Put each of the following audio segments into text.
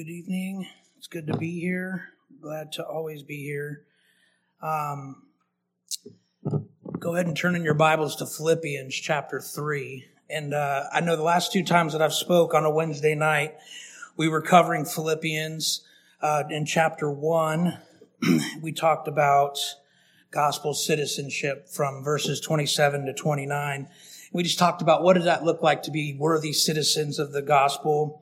good evening. It's good to be here. Glad to always be here. Um, go ahead and turn in your Bibles to Philippians chapter 3. And uh, I know the last two times that I've spoke on a Wednesday night, we were covering Philippians uh, in chapter 1. we talked about gospel citizenship from verses 27 to 29. We just talked about what does that look like to be worthy citizens of the gospel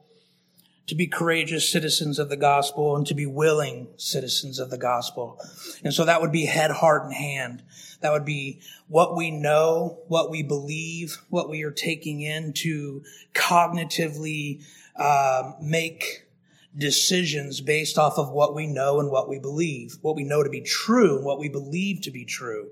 to be courageous citizens of the gospel and to be willing citizens of the gospel. And so that would be head, heart, and hand. That would be what we know, what we believe, what we are taking in to cognitively uh, make decisions based off of what we know and what we believe, what we know to be true and what we believe to be true.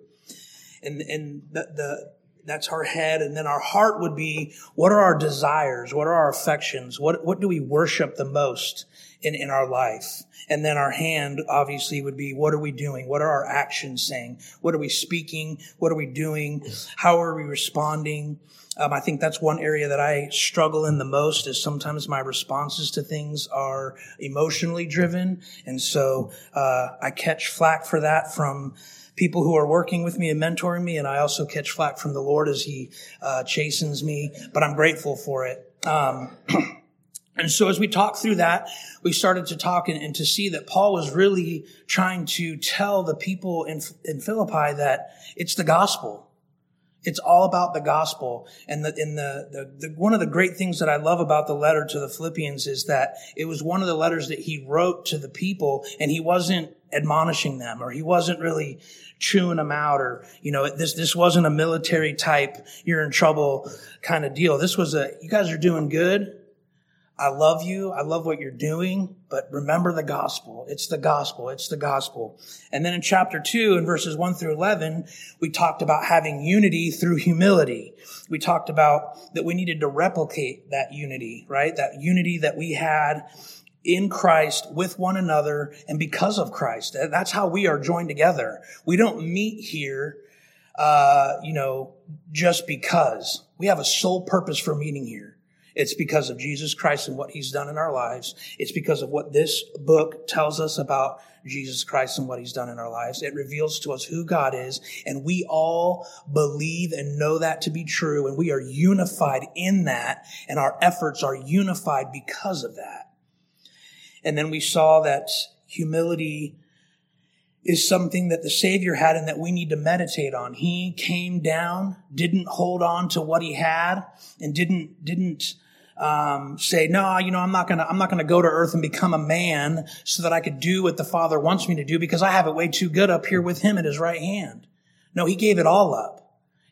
And, and the, the that's our head. And then our heart would be, what are our desires? What are our affections? What, what do we worship the most in, in our life? And then our hand obviously would be, what are we doing? What are our actions saying? What are we speaking? What are we doing? How are we responding? Um, I think that's one area that I struggle in the most is sometimes my responses to things are emotionally driven. And so, uh, I catch flack for that from, people who are working with me and mentoring me, and I also catch flack from the Lord as He uh, chastens me, but I'm grateful for it. Um, and so as we talked through that, we started to talk and, and, to see that Paul was really trying to tell the people in, in Philippi that it's the gospel. It's all about the gospel. And the, in the, the, the, one of the great things that I love about the letter to the Philippians is that it was one of the letters that he wrote to the people and he wasn't admonishing them or he wasn't really chewing them out or, you know, this, this wasn't a military type, you're in trouble kind of deal. This was a, you guys are doing good. I love you. I love what you're doing, but remember the gospel. It's the gospel. It's the gospel. And then in chapter two, in verses one through 11, we talked about having unity through humility. We talked about that we needed to replicate that unity, right? That unity that we had in Christ with one another and because of Christ. That's how we are joined together. We don't meet here, uh, you know, just because. We have a sole purpose for meeting here. It's because of Jesus Christ and what he's done in our lives. It's because of what this book tells us about Jesus Christ and what he's done in our lives. It reveals to us who God is, and we all believe and know that to be true, and we are unified in that, and our efforts are unified because of that. And then we saw that humility is something that the Savior had and that we need to meditate on. He came down, didn't hold on to what he had, and didn't didn't um, say, "No, you know, I'm not gonna I'm not gonna go to earth and become a man so that I could do what the Father wants me to do because I have it way too good up here with Him at His right hand." No, He gave it all up.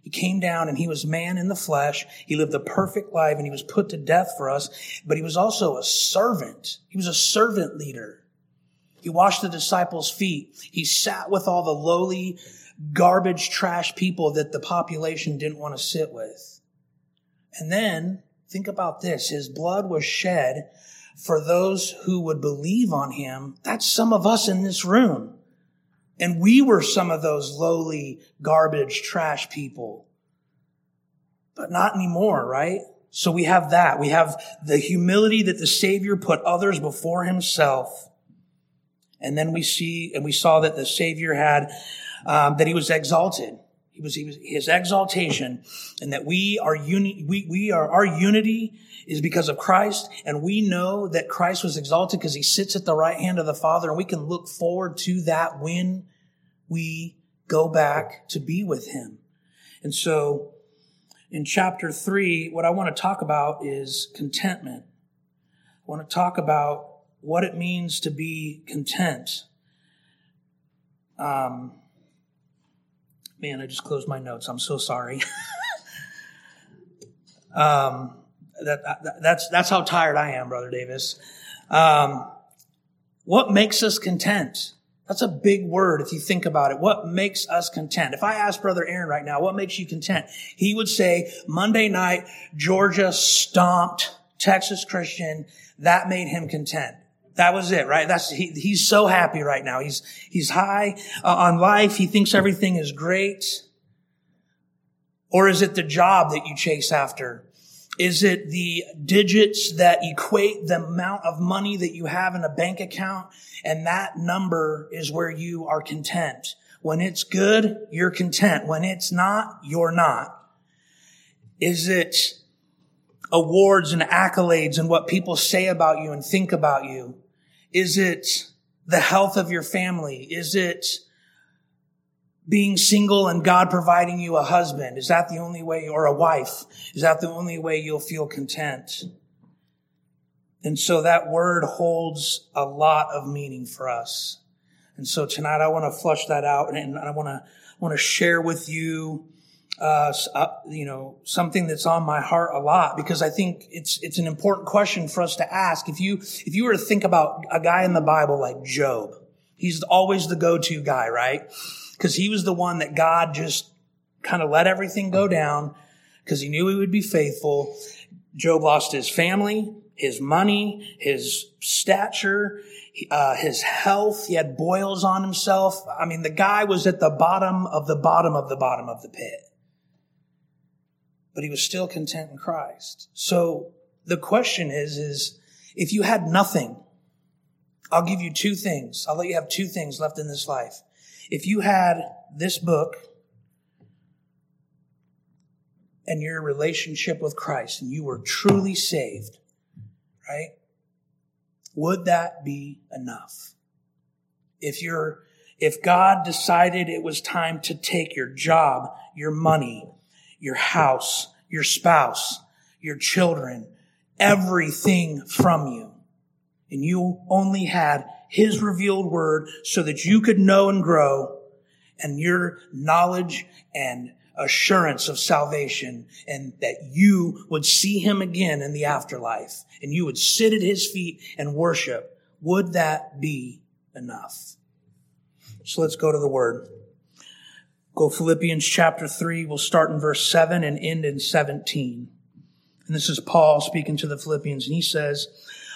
He came down and he was man in the flesh. He lived a perfect life and he was put to death for us, but he was also a servant. He was a servant leader. He washed the disciples' feet. He sat with all the lowly, garbage, trash people that the population didn't want to sit with. And then think about this. His blood was shed for those who would believe on him. That's some of us in this room. And we were some of those lowly, garbage, trash people. But not anymore, right? So we have that. We have the humility that the Savior put others before himself. And then we see, and we saw that the Savior had, um, that he was exalted. He was, he was, his exaltation and that we are uni, we, we are, our unity is because of Christ. And we know that Christ was exalted because he sits at the right hand of the Father. And we can look forward to that when we go back to be with him. And so in chapter three, what I want to talk about is contentment. I want to talk about what it means to be content. Um, man, I just closed my notes. I'm so sorry. um, that, that, that's that's how tired I am, brother Davis. Um, what makes us content? That's a big word if you think about it. What makes us content? If I ask Brother Aaron right now, what makes you content? He would say, Monday night, Georgia stomped Texas Christian. That made him content. That was it, right? That's, he, he's so happy right now. He's, he's high uh, on life. He thinks everything is great. Or is it the job that you chase after? Is it the digits that equate the amount of money that you have in a bank account? And that number is where you are content. When it's good, you're content. When it's not, you're not. Is it awards and accolades and what people say about you and think about you? Is it the health of your family? Is it being single and God providing you a husband? Is that the only way, or a wife? Is that the only way you'll feel content? And so that word holds a lot of meaning for us. And so tonight I want to flush that out and I want to, want to share with you, uh, uh, you know, something that's on my heart a lot because I think it's, it's an important question for us to ask. If you, if you were to think about a guy in the Bible like Job, he's always the go-to guy, right? because he was the one that God just kind of let everything go down because he knew he would be faithful. Job lost his family, his money, his stature, uh, his health. He had boils on himself. I mean, the guy was at the bottom of the bottom of the bottom of the pit. But he was still content in Christ. So the question is, is if you had nothing, I'll give you two things. I'll let you have two things left in this life. If you had this book and your relationship with Christ and you were truly saved, right? Would that be enough? If you're, if God decided it was time to take your job, your money, your house, your spouse, your children, everything from you, and you only had his revealed word so that you could know and grow and your knowledge and assurance of salvation and that you would see him again in the afterlife and you would sit at his feet and worship. Would that be enough? So let's go to the word. Go Philippians chapter 3. We'll start in verse 7 and end in 17. And this is Paul speaking to the Philippians, and he says,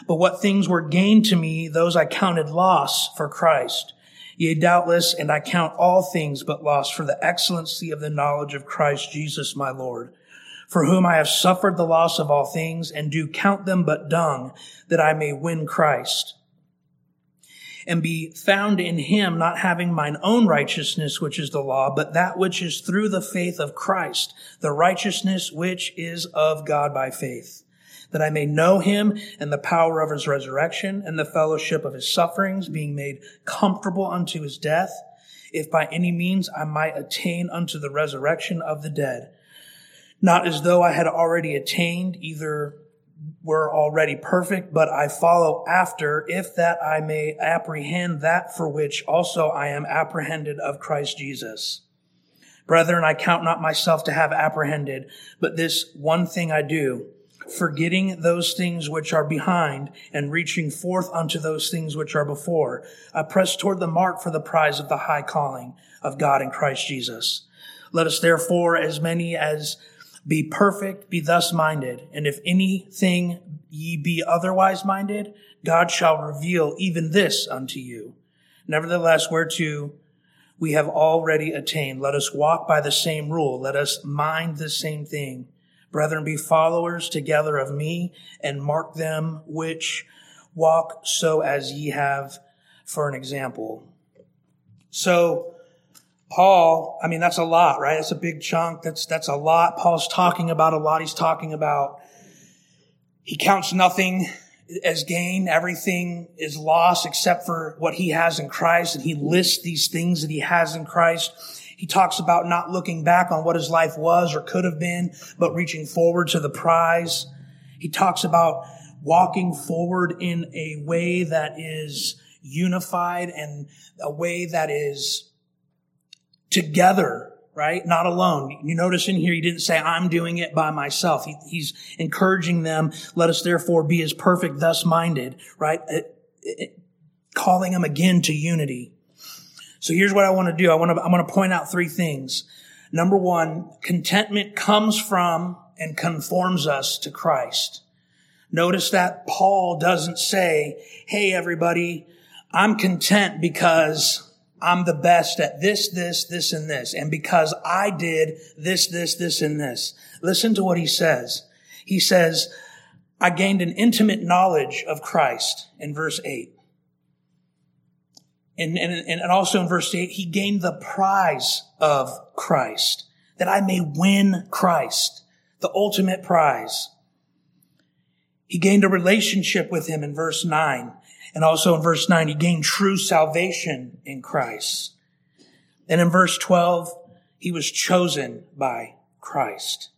but what things were gained to me, those I counted loss for Christ. Yea, doubtless, and I count all things but loss for the excellency of the knowledge of Christ Jesus my Lord, for whom I have suffered the loss of all things, and do count them but dung, that I may win Christ and be found in him, not having mine own righteousness, which is the law, but that which is through the faith of Christ, the righteousness which is of God by faith that I may know him and the power of his resurrection and the fellowship of his sufferings, being made comfortable unto his death, if by any means I might attain unto the resurrection of the dead. Not as though I had already attained, either were already perfect, but I follow after, if that I may apprehend that for which also I am apprehended of Christ Jesus. Brethren, I count not myself to have apprehended, but this one thing I do, forgetting those things which are behind and reaching forth unto those things which are before. I press toward the mark for the prize of the high calling of God in Christ Jesus. Let us therefore, as many as be perfect, be thus minded. And if anything ye be otherwise minded, God shall reveal even this unto you. Nevertheless, whereto we have already attained, let us walk by the same rule. Let us mind the same thing. Brethren, be followers together of me and mark them which walk so as ye have for an example. So, Paul, I mean, that's a lot, right? That's a big chunk. That's, that's a lot. Paul's talking about a lot. He's talking about he counts nothing as gain. Everything is loss except for what he has in Christ. And he lists these things that he has in Christ. He talks about not looking back on what his life was or could have been, but reaching forward to the prize. He talks about walking forward in a way that is unified and a way that is together, right? Not alone. You notice in here, he didn't say, I'm doing it by myself. He, he's encouraging them. Let us therefore be as perfect, thus minded, right? It, it, calling them again to unity. So here's what I want to do. I want to, I want to point out three things. Number one, contentment comes from and conforms us to Christ. Notice that Paul doesn't say, Hey, everybody, I'm content because I'm the best at this, this, this, and this. And because I did this, this, this, and this. Listen to what he says. He says, I gained an intimate knowledge of Christ in verse 8. And, and, and also in verse 8, he gained the prize of Christ, that I may win Christ, the ultimate prize. He gained a relationship with him in verse 9. And also in verse 9, he gained true salvation in Christ. And in verse 12, he was chosen by Christ.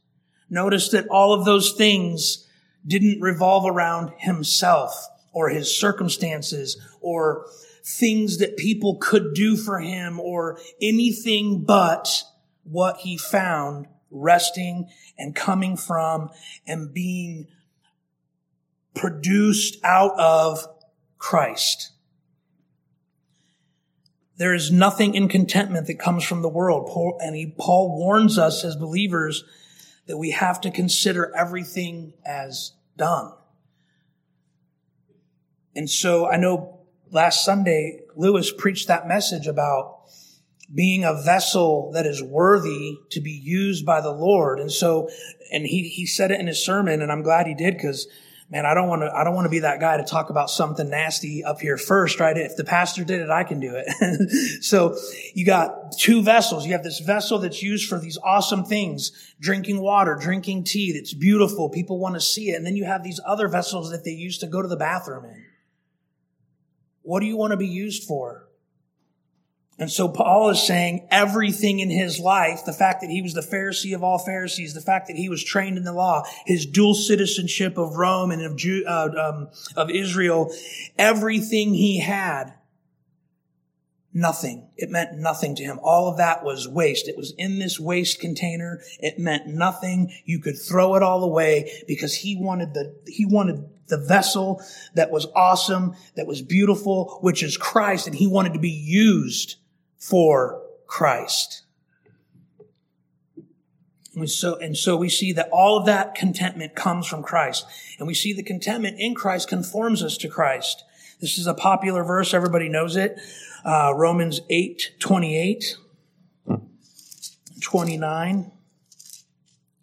Notice that all of those things didn't revolve around himself or his circumstances or things that people could do for him or anything but what he found resting and coming from and being produced out of Christ. There is nothing in contentment that comes from the world. Paul, and he, Paul warns us as believers that we have to consider everything as done. And so I know last Sunday, Lewis preached that message about being a vessel that is worthy to be used by the Lord. And so, and he, he said it in his sermon, and I'm glad he did because man, I don't want to, I don't want to be that guy to talk about something nasty up here first, right? If the pastor did it, I can do it. so you got two vessels. You have this vessel that's used for these awesome things, drinking water, drinking tea that's beautiful. People want to see it. And then you have these other vessels that they use to go to the bathroom in. What do you want to be used for? And so Paul is saying everything in his life, the fact that he was the Pharisee of all Pharisees, the fact that he was trained in the law, his dual citizenship of Rome and of, Jew, uh, um, of Israel, everything he had, nothing. It meant nothing to him. All of that was waste. It was in this waste container. It meant nothing. You could throw it all away because he wanted the, he wanted the vessel that was awesome, that was beautiful, which is Christ, and he wanted to be used for Christ. And so, and so we see that all of that contentment comes from Christ. And we see the contentment in Christ conforms us to Christ. This is a popular verse. Everybody knows it. Uh, Romans 8, 28, 29.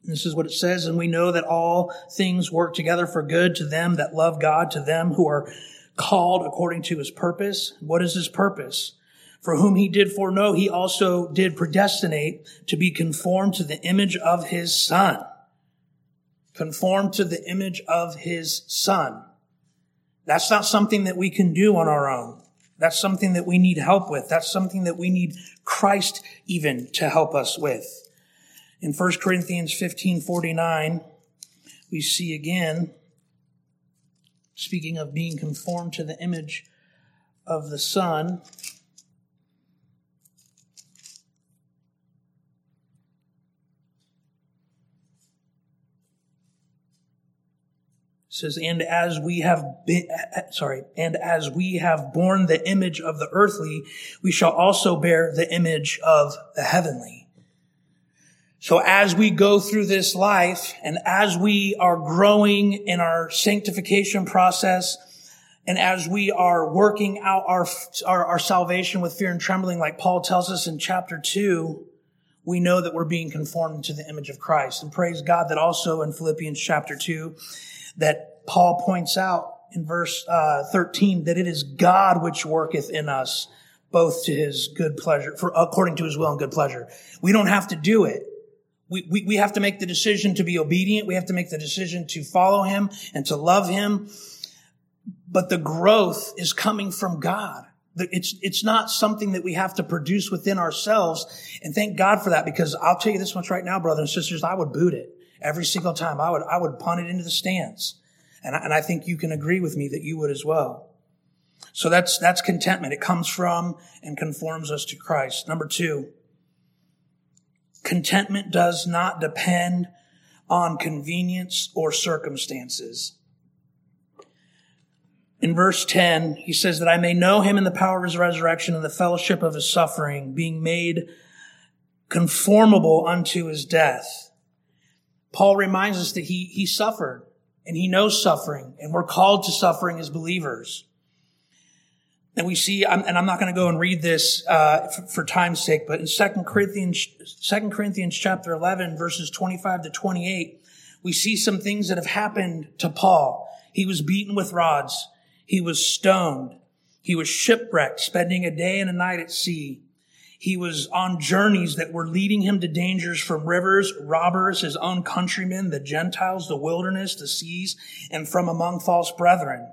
This is what it says. And we know that all things work together for good to them that love God, to them who are called according to his purpose. What is his purpose? For whom he did foreknow, he also did predestinate to be conformed to the image of his son. Conformed to the image of his son. That's not something that we can do on our own. That's something that we need help with. That's something that we need Christ even to help us with. In 1 Corinthians 15, 49, we see again, speaking of being conformed to the image of the Son, says, and as we have been, sorry, and as we have borne the image of the earthly, we shall also bear the image of the heavenly. So as we go through this life and as we are growing in our sanctification process, and as we are working out our, our, our salvation with fear and trembling, like Paul tells us in chapter two, we know that we're being conformed to the image of Christ. And praise God that also in Philippians chapter 2, that Paul points out in verse uh, 13 that it is God which worketh in us both to his good pleasure, for according to his will and good pleasure. We don't have to do it. We, we, we have to make the decision to be obedient. We have to make the decision to follow him and to love him. But the growth is coming from God. It's, it's not something that we have to produce within ourselves. And thank God for that because I'll tell you this much right now, brothers and sisters, I would boot it every single time. I would, I would punt it into the stands. And I, and I think you can agree with me that you would as well. So that's, that's contentment. It comes from and conforms us to Christ. Number two, contentment does not depend on convenience or circumstances. In verse 10, he says that I may know him in the power of his resurrection and the fellowship of his suffering, being made conformable unto his death Paul reminds us that he, he suffered and he knows suffering and we're called to suffering as believers. And we see, and I'm not going to go and read this uh, for, time's sake, but in Second Corinthians, Second Corinthians chapter 11, verses 25 to 28, We see some things that have happened to Paul. He was beaten with rods. He was stoned. He was shipwrecked, spending a day and a night at sea. He was on journeys that were leading him to dangers from rivers, robbers, his own countrymen, the Gentiles, the wilderness, the seas, and from among false brethren.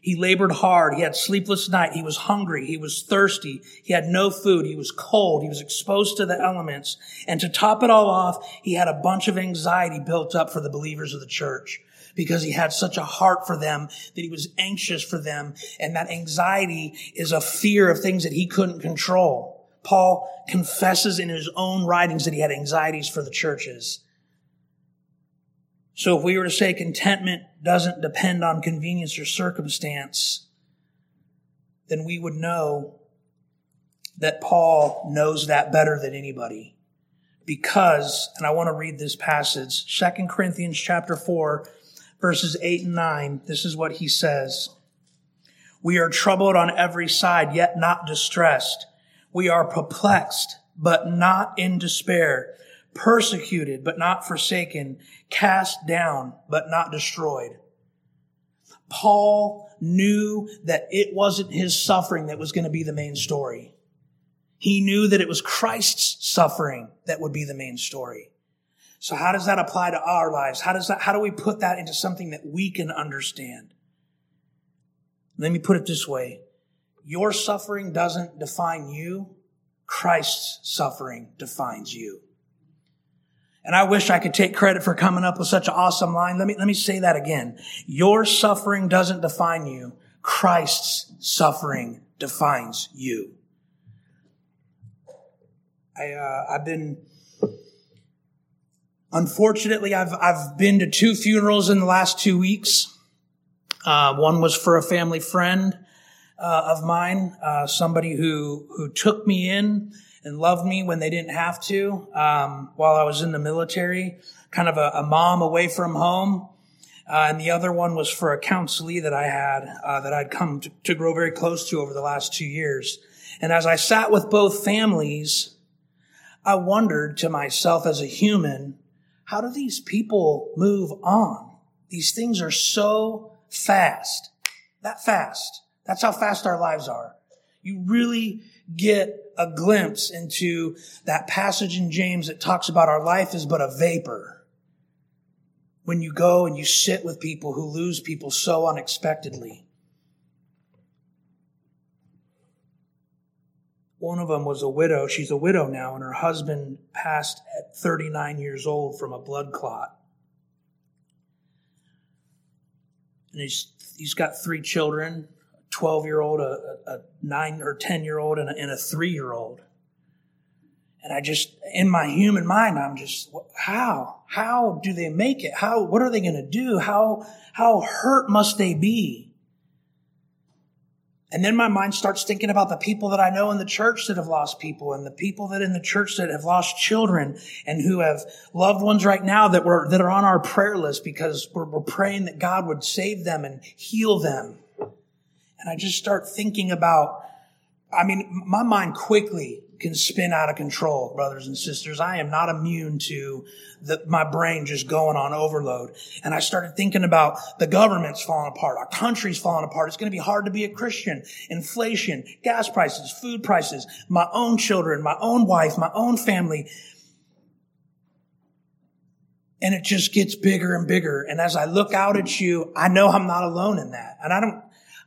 He labored hard. He had sleepless night. He was hungry. He was thirsty. He had no food. He was cold. He was exposed to the elements. And to top it all off, he had a bunch of anxiety built up for the believers of the church because he had such a heart for them that he was anxious for them. And that anxiety is a fear of things that he couldn't control. Paul confesses in his own writings that he had anxieties for the churches. So if we were to say contentment doesn't depend on convenience or circumstance, then we would know that Paul knows that better than anybody. Because, and I want to read this passage, 2 Corinthians chapter 4, verses 8 and 9, this is what he says. We are troubled on every side, yet not distressed. We are perplexed, but not in despair. Persecuted, but not forsaken. Cast down, but not destroyed. Paul knew that it wasn't his suffering that was going to be the main story. He knew that it was Christ's suffering that would be the main story. So how does that apply to our lives? How does that, how do we put that into something that we can understand? Let me put it this way. Your suffering doesn't define you. Christ's suffering defines you. And I wish I could take credit for coming up with such an awesome line. Let me, let me say that again. Your suffering doesn't define you. Christ's suffering defines you. I, uh, I've been Unfortunately, I've, I've been to two funerals in the last two weeks. Uh, one was for a family friend uh, of mine, uh, somebody who, who took me in and loved me when they didn't have to um, while I was in the military, kind of a, a mom away from home. Uh, and the other one was for a counselee that I had uh, that I'd come to, to grow very close to over the last two years. And as I sat with both families, I wondered to myself as a human, how do these people move on? These things are so fast. That fast. That's how fast our lives are. You really get a glimpse into that passage in James that talks about our life is but a vapor. When you go and you sit with people who lose people so unexpectedly. One of them was a widow. She's a widow now, and her husband passed at 39 years old from a blood clot. And he's, he's got three children a 12 year old, a, a, nine or 10 year old, and a, and a three year old. And I just, in my human mind, I'm just, how? How do they make it? How, what are they going to do? How, how hurt must they be? And then my mind starts thinking about the people that I know in the church that have lost people and the people that in the church that have lost children and who have loved ones right now that were, that are on our prayer list because we're, we're praying that God would save them and heal them. And I just start thinking about, I mean, my mind quickly can spin out of control, brothers and sisters. I am not immune to the, my brain just going on overload. And I started thinking about the government's falling apart, our country's falling apart. It's going to be hard to be a Christian. Inflation, gas prices, food prices, my own children, my own wife, my own family. And it just gets bigger and bigger. And as I look out at you, I know I'm not alone in that. And I don't,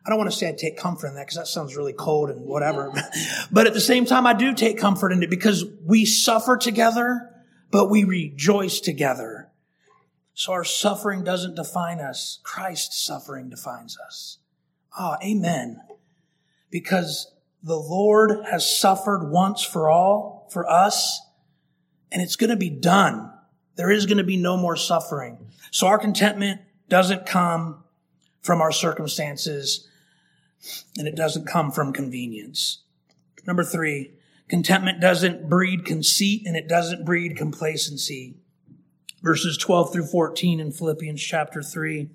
I don't want to say I take comfort in that because that sounds really cold and whatever. but at the same time, I do take comfort in it because we suffer together, but we rejoice together. So our suffering doesn't define us. Christ's suffering defines us. Ah, amen. Because the Lord has suffered once for all for us, and it's going to be done. There is going to be no more suffering. So our contentment doesn't come from our circumstances and it doesn't come from convenience. Number three, contentment doesn't breed conceit and it doesn't breed complacency. Verses 12 through 14 in Philippians chapter 3.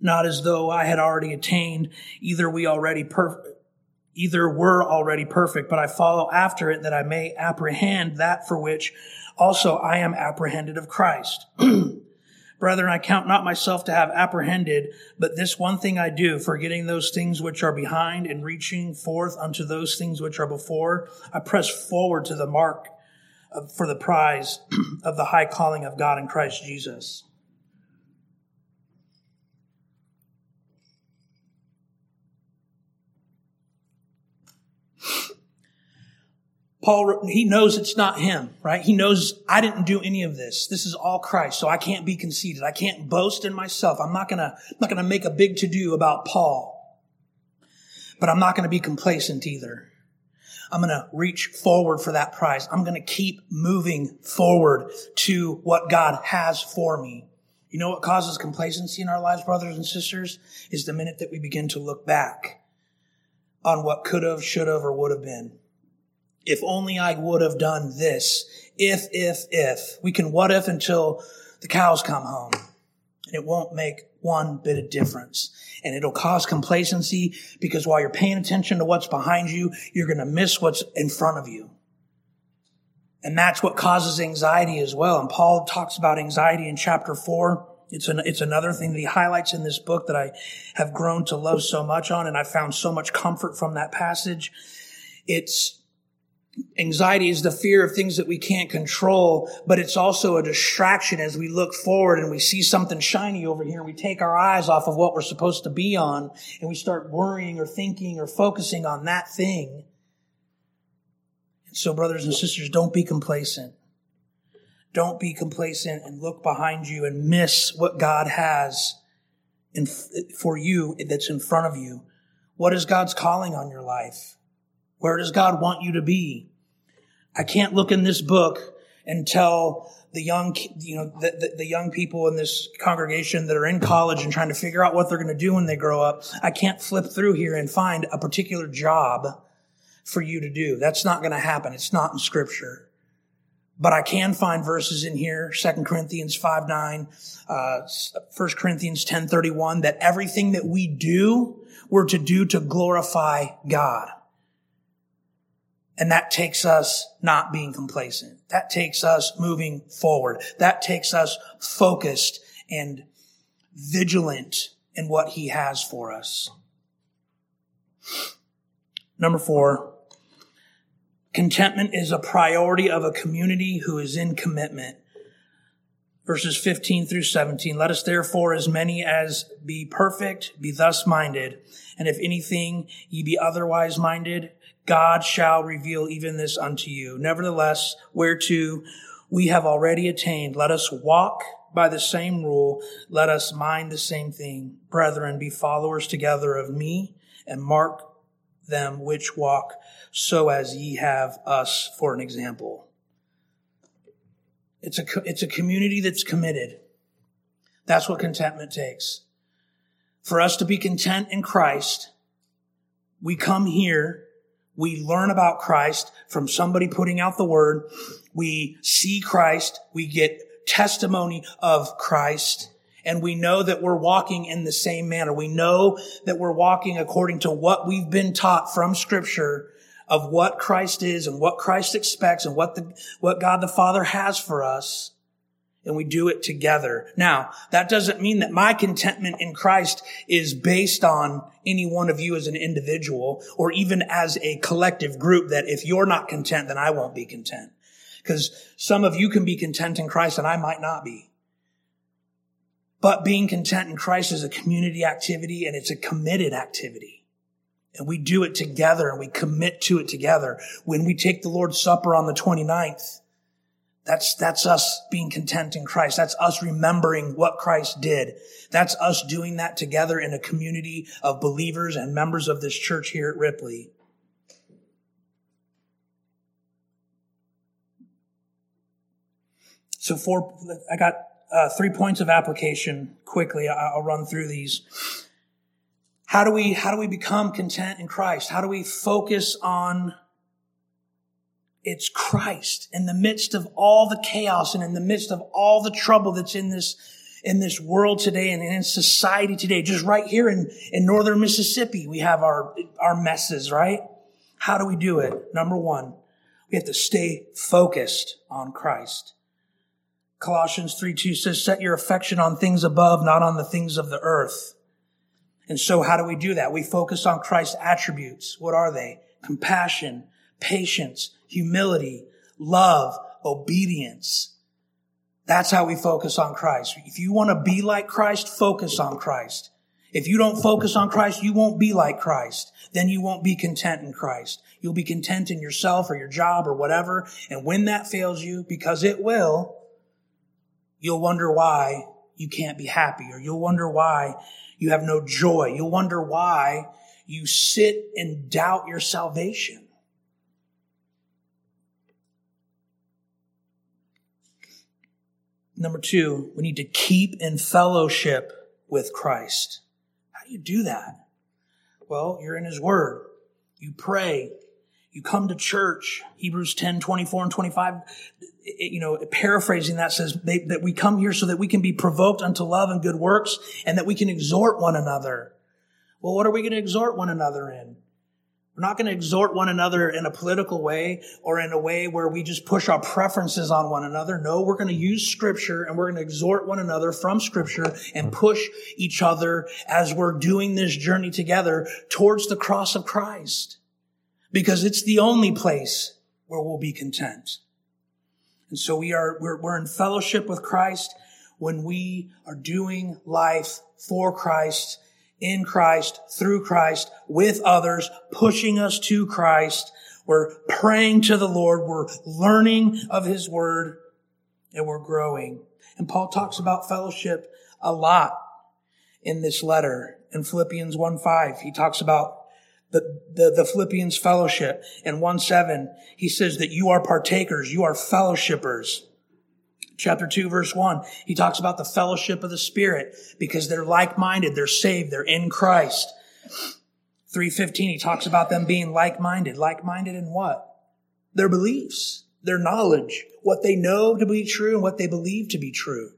Not as though I had already attained, either we already per- either were already perfect, but I follow after it that I may apprehend that for which also I am apprehended of Christ. Brethren, I count not myself to have apprehended, but this one thing I do, forgetting those things which are behind and reaching forth unto those things which are before, I press forward to the mark for the prize of the high calling of God in Christ Jesus. Paul, he knows it's not him, right? He knows I didn't do any of this. This is all Christ. So I can't be conceited. I can't boast in myself. I'm not gonna, I'm not gonna make a big to do about Paul. But I'm not gonna be complacent either. I'm gonna reach forward for that prize. I'm gonna keep moving forward to what God has for me. You know what causes complacency in our lives, brothers and sisters? Is the minute that we begin to look back on what could have, should have, or would have been. If only I would have done this. If, if, if. We can what if until the cows come home. And it won't make one bit of difference. And it'll cause complacency because while you're paying attention to what's behind you, you're going to miss what's in front of you. And that's what causes anxiety as well. And Paul talks about anxiety in chapter four. It's an, it's another thing that he highlights in this book that I have grown to love so much on. And I found so much comfort from that passage. It's Anxiety is the fear of things that we can't control, but it's also a distraction as we look forward and we see something shiny over here and we take our eyes off of what we're supposed to be on and we start worrying or thinking or focusing on that thing. And so brothers and sisters, don't be complacent. Don't be complacent and look behind you and miss what God has in, for you that's in front of you. What is God's calling on your life? Where does God want you to be? I can't look in this book and tell the young, you know, the, the, the, young people in this congregation that are in college and trying to figure out what they're going to do when they grow up. I can't flip through here and find a particular job for you to do. That's not going to happen. It's not in scripture. But I can find verses in here, 2 Corinthians 5, 9, uh, 1 Corinthians 10, 31, that everything that we do, we're to do to glorify God. And that takes us not being complacent. That takes us moving forward. That takes us focused and vigilant in what he has for us. Number four, contentment is a priority of a community who is in commitment. Verses 15 through 17. Let us therefore, as many as be perfect, be thus minded. And if anything ye be otherwise minded, God shall reveal even this unto you. Nevertheless, whereto we have already attained, let us walk by the same rule. Let us mind the same thing. Brethren, be followers together of me and mark them which walk so as ye have us for an example. It's a, it's a community that's committed. That's what contentment takes. For us to be content in Christ, we come here we learn about Christ from somebody putting out the word. We see Christ. We get testimony of Christ. And we know that we're walking in the same manner. We know that we're walking according to what we've been taught from scripture of what Christ is and what Christ expects and what the, what God the Father has for us and we do it together. Now, that doesn't mean that my contentment in Christ is based on any one of you as an individual or even as a collective group that if you're not content, then I won't be content. Because some of you can be content in Christ and I might not be. But being content in Christ is a community activity and it's a committed activity. And we do it together and we commit to it together. When we take the Lord's Supper on the 29th, that's, that's us being content in Christ. That's us remembering what Christ did. That's us doing that together in a community of believers and members of this church here at Ripley. So four, I got uh, three points of application quickly. I'll run through these. How do we, how do we become content in Christ? How do we focus on it's Christ in the midst of all the chaos and in the midst of all the trouble that's in this, in this world today and in society today, just right here in, in northern Mississippi, we have our, our messes, right? How do we do it? Number one, we have to stay focused on Christ. Colossians 3 2 says, set your affection on things above, not on the things of the earth. And so how do we do that? We focus on Christ's attributes. What are they? Compassion, patience, humility, love, obedience. That's how we focus on Christ. If you want to be like Christ, focus on Christ. If you don't focus on Christ, you won't be like Christ. Then you won't be content in Christ. You'll be content in yourself or your job or whatever. And when that fails you, because it will, you'll wonder why you can't be happy or you'll wonder why you have no joy. You'll wonder why you sit and doubt your salvation. Number two, we need to keep in fellowship with Christ. How do you do that? Well, you're in His Word. You pray. You come to church. Hebrews 10, 24 and 25, you know, paraphrasing that says they, that we come here so that we can be provoked unto love and good works and that we can exhort one another. Well, what are we going to exhort one another in? We're not going to exhort one another in a political way or in a way where we just push our preferences on one another. No, we're going to use scripture and we're going to exhort one another from scripture and push each other as we're doing this journey together towards the cross of Christ. Because it's the only place where we'll be content. And so we are, we're, we're in fellowship with Christ when we are doing life for Christ in Christ, through Christ, with others, pushing us to Christ. We're praying to the Lord. We're learning of His Word and we're growing. And Paul talks about fellowship a lot in this letter in Philippians 1 5. He talks about the, the, the Philippians fellowship. In 1 7, he says that you are partakers, you are fellowshippers chapter 2 verse 1 he talks about the fellowship of the spirit because they're like-minded they're saved they're in christ. 315 he talks about them being like-minded. Like-minded in what? Their beliefs their knowledge what they know to be true and what they believe to be true.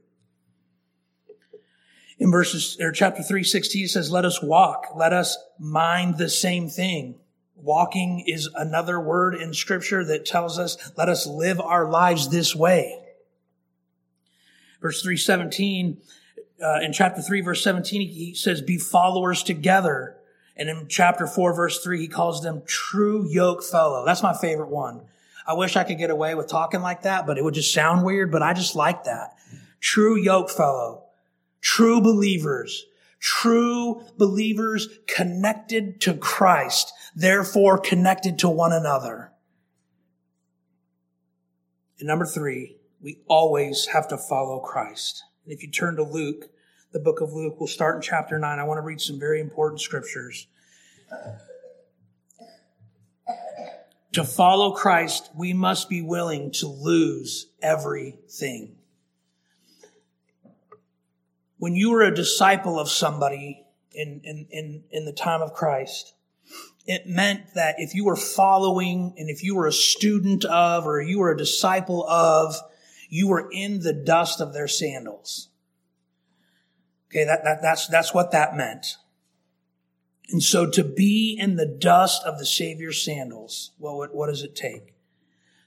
In verses or chapter 316 it says let us walk. Let us mind the same thing. Walking is another word in scripture that tells us let us live our lives this way verse 317, uh, in chapter 3, verse 17, he says, be followers together. And in chapter 4, verse 3, he calls them true yoke fellow. That's my favorite one. I wish I could get away with talking like that, but it would just sound weird, but I just like that. True yoke fellow. True believers. True believers connected to Christ, therefore connected to one another. And number three, we always have to follow Christ. And if you turn to Luke, the book of Luke, we'll start in chapter 9. I want to read some very important scriptures. To follow Christ, we must be willing to lose everything. When you were a disciple of somebody in, in, in, in the time of Christ, it meant that if you were following and if you were a student of or you were a disciple of you were in the dust of their sandals. Okay, that, that, that's, that's what that meant. And so to be in the dust of the Savior's sandals, well, what, what does it take?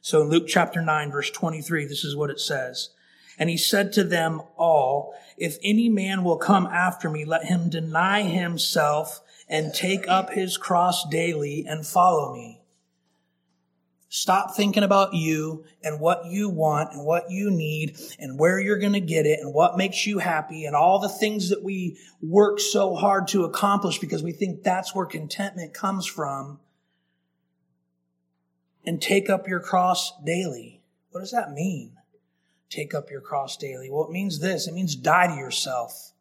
So in Luke chapter 9, verse 23, this is what it says. And he said to them all, if any man will come after me, let him deny himself and take up his cross daily and follow me. Stop thinking about you and what you want and what you need and where you're going to get it and what makes you happy and all the things that we work so hard to accomplish because we think that's where contentment comes from. And take up your cross daily. What does that mean? Take up your cross daily. Well, it means this. It means die to yourself.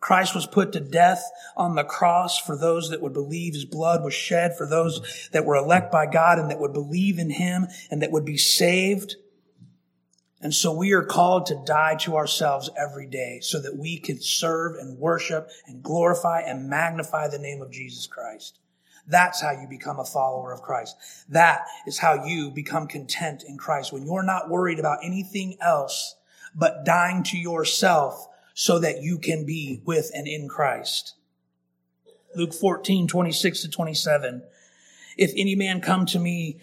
Christ was put to death on the cross for those that would believe his blood was shed, for those that were elect by God and that would believe in him and that would be saved. And so we are called to die to ourselves every day so that we can serve and worship and glorify and magnify the name of Jesus Christ. That's how you become a follower of Christ. That is how you become content in Christ. When you're not worried about anything else but dying to yourself so that you can be with and in Christ. Luke 14, 26 to 27. If any man come to me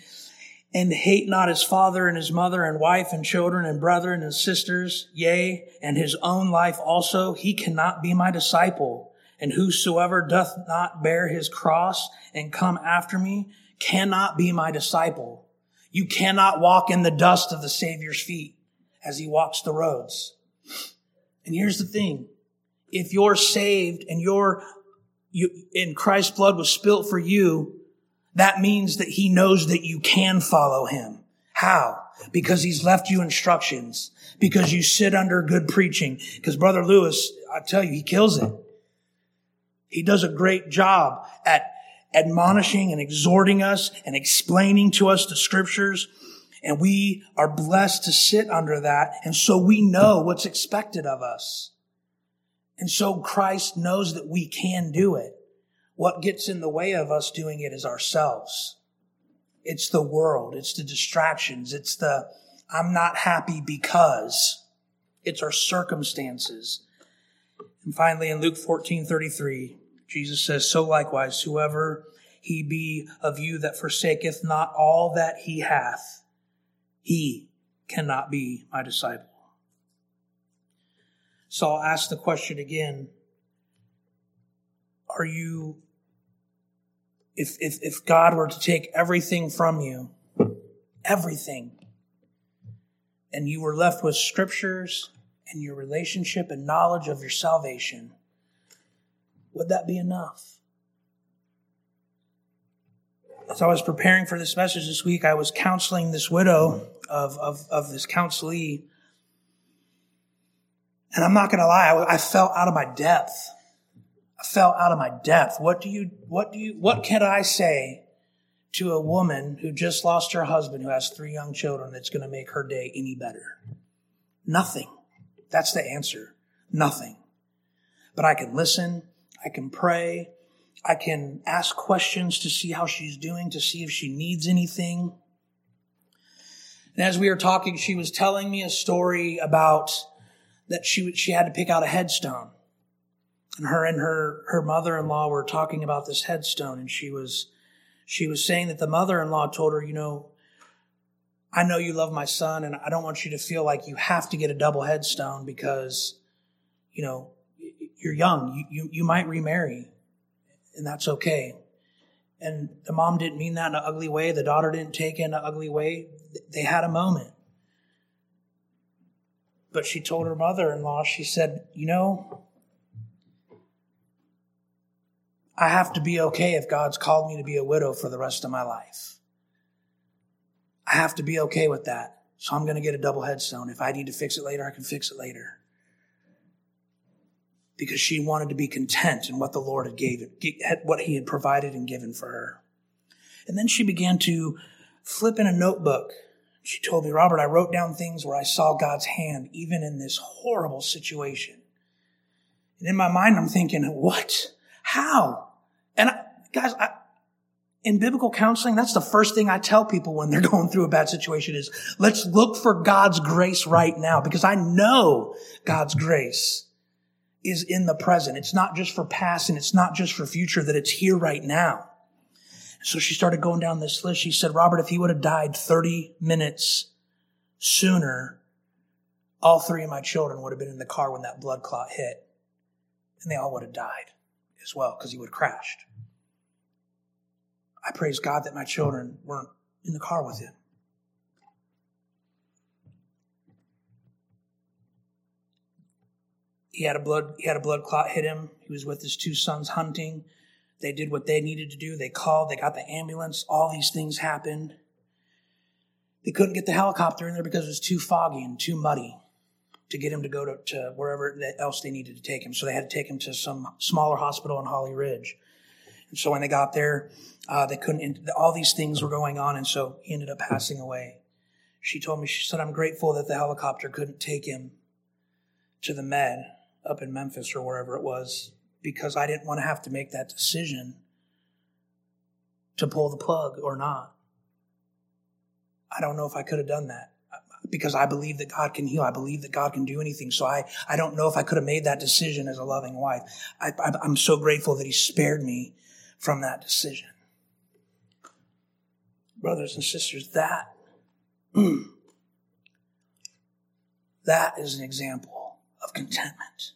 and hate not his father and his mother and wife and children and brethren and sisters, yea, and his own life also, he cannot be my disciple. And whosoever doth not bear his cross and come after me cannot be my disciple. You cannot walk in the dust of the Savior's feet as he walks the roads. And here's the thing. If you're saved and you're, you, and Christ's blood was spilt for you, that means that he knows that you can follow him. How? Because he's left you instructions. Because you sit under good preaching. Because Brother Lewis, I tell you, he kills it. He does a great job at admonishing and exhorting us and explaining to us the scriptures. And we are blessed to sit under that. And so we know what's expected of us. And so Christ knows that we can do it. What gets in the way of us doing it is ourselves. It's the world. It's the distractions. It's the, I'm not happy because it's our circumstances. And finally, in Luke 14 33, Jesus says, So likewise, whoever he be of you that forsaketh not all that he hath, he cannot be my disciple. So I'll ask the question again Are you, if, if, if God were to take everything from you, everything, and you were left with scriptures and your relationship and knowledge of your salvation, would that be enough? As I was preparing for this message this week, I was counseling this widow of, of, of this counselee. And I'm not going to lie, I, I fell out of my depth. I fell out of my depth. What do you, what do you, what can I say to a woman who just lost her husband who has three young children that's going to make her day any better? Nothing. That's the answer. Nothing. But I can listen. I can pray. I can ask questions to see how she's doing, to see if she needs anything. And as we were talking, she was telling me a story about that she, she had to pick out a headstone. And her and her, her mother-in-law were talking about this headstone and she was, she was saying that the mother-in-law told her, you know, I know you love my son and I don't want you to feel like you have to get a double headstone because, you know, you're young. You, you, you might remarry and that's okay. And the mom didn't mean that in an ugly way. The daughter didn't take it in an ugly way. They had a moment. But she told her mother in law, she said, You know, I have to be okay if God's called me to be a widow for the rest of my life. I have to be okay with that. So I'm going to get a double headstone. If I need to fix it later, I can fix it later because she wanted to be content in what the Lord had gave what he had provided and given for her. And then she began to flip in a notebook. She told me, Robert, I wrote down things where I saw God's hand even in this horrible situation. And in my mind, I'm thinking, what? How? And I, guys, I, in biblical counseling, that's the first thing I tell people when they're going through a bad situation is let's look for God's grace right now because I know God's grace is in the present. It's not just for past and it's not just for future, that it's here right now. So she started going down this list. She said, Robert, if he would have died 30 minutes sooner, all three of my children would have been in the car when that blood clot hit. And they all would have died as well because he would have crashed. I praise God that my children weren't in the car with him. He had a blood he had a blood clot hit him. He was with his two sons hunting. They did what they needed to do. They called, they got the ambulance. All these things happened. They couldn't get the helicopter in there because it was too foggy and too muddy to get him to go to, to wherever else they needed to take him. So they had to take him to some smaller hospital in Holly Ridge. And so when they got there, uh, they couldn't, all these things were going on. And so he ended up passing away. She told me, she said, I'm grateful that the helicopter couldn't take him to the med up in Memphis or wherever it was because I didn't want to have to make that decision to pull the plug or not. I don't know if I could have done that. because I believe that God can heal. I believe that God can do anything. So I, I don't know if I could have made that decision as a loving wife. I, I'm so grateful that he spared me from that decision. Brothers and sisters, that, that is an example of contentment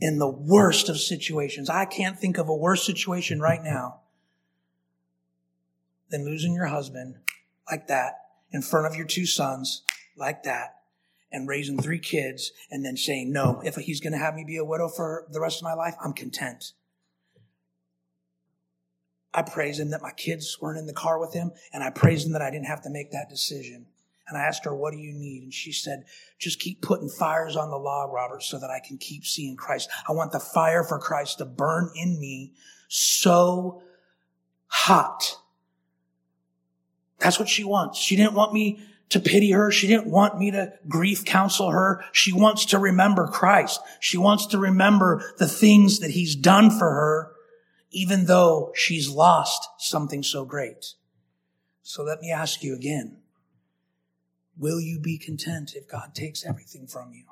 in the worst of situations. I can't think of a worse situation right now than losing your husband like that in front of your two sons like that and raising three kids and then saying, no, if he's going to have me be a widow for the rest of my life, I'm content. I praise him that my kids weren't in the car with him and I praise him that I didn't have to make that decision. And I asked her, what do you need? And she said, just keep putting fires on the log, Robert, so that I can keep seeing Christ. I want the fire for Christ to burn in me so hot. That's what she wants. She didn't want me to pity her. She didn't want me to grief counsel her. She wants to remember Christ. She wants to remember the things that he's done for her, even though she's lost something so great. So let me ask you again. Will you be content if God takes everything from you?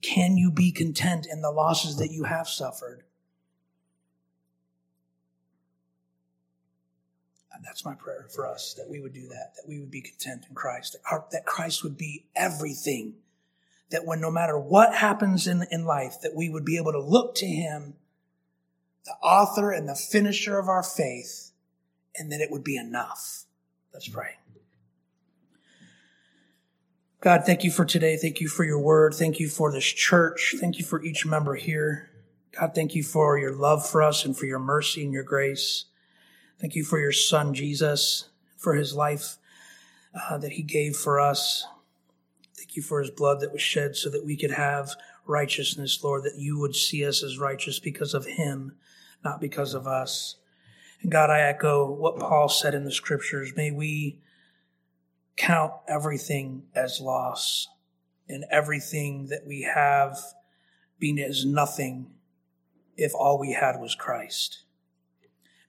Can you be content in the losses that you have suffered? And that's my prayer for us that we would do that, that we would be content in Christ, that, our, that Christ would be everything. That when no matter what happens in, in life, that we would be able to look to Him, the author and the finisher of our faith, and that it would be enough. Let's pray. God, thank you for today. Thank you for your word. Thank you for this church. Thank you for each member here. God, thank you for your love for us and for your mercy and your grace. Thank you for your son, Jesus, for his life uh, that he gave for us. Thank you for his blood that was shed so that we could have righteousness, Lord, that you would see us as righteous because of him, not because of us. And God, I echo what Paul said in the scriptures. May we count everything as loss and everything that we have being as nothing if all we had was Christ.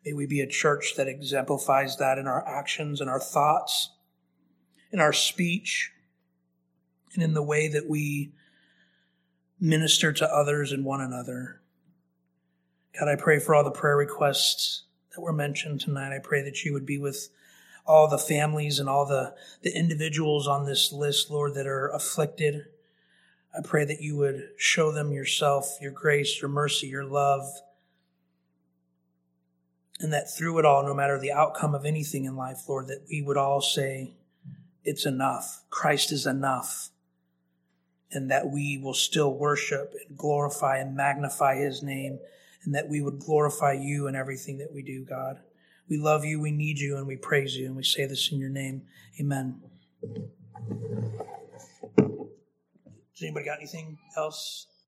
May we be a church that exemplifies that in our actions and our thoughts, in our speech, and in the way that we minister to others and one another. God, I pray for all the prayer requests that were mentioned tonight. I pray that you would be with all the families and all the, the individuals on this list, Lord, that are afflicted. I pray that you would show them yourself, your grace, your mercy, your love. And that through it all, no matter the outcome of anything in life, Lord, that we would all say, it's enough. Christ is enough. And that we will still worship and glorify and magnify his name, and that we would glorify you in everything that we do, God. We love you, we need you, and we praise you. And we say this in your name. Amen. Does anybody got anything else?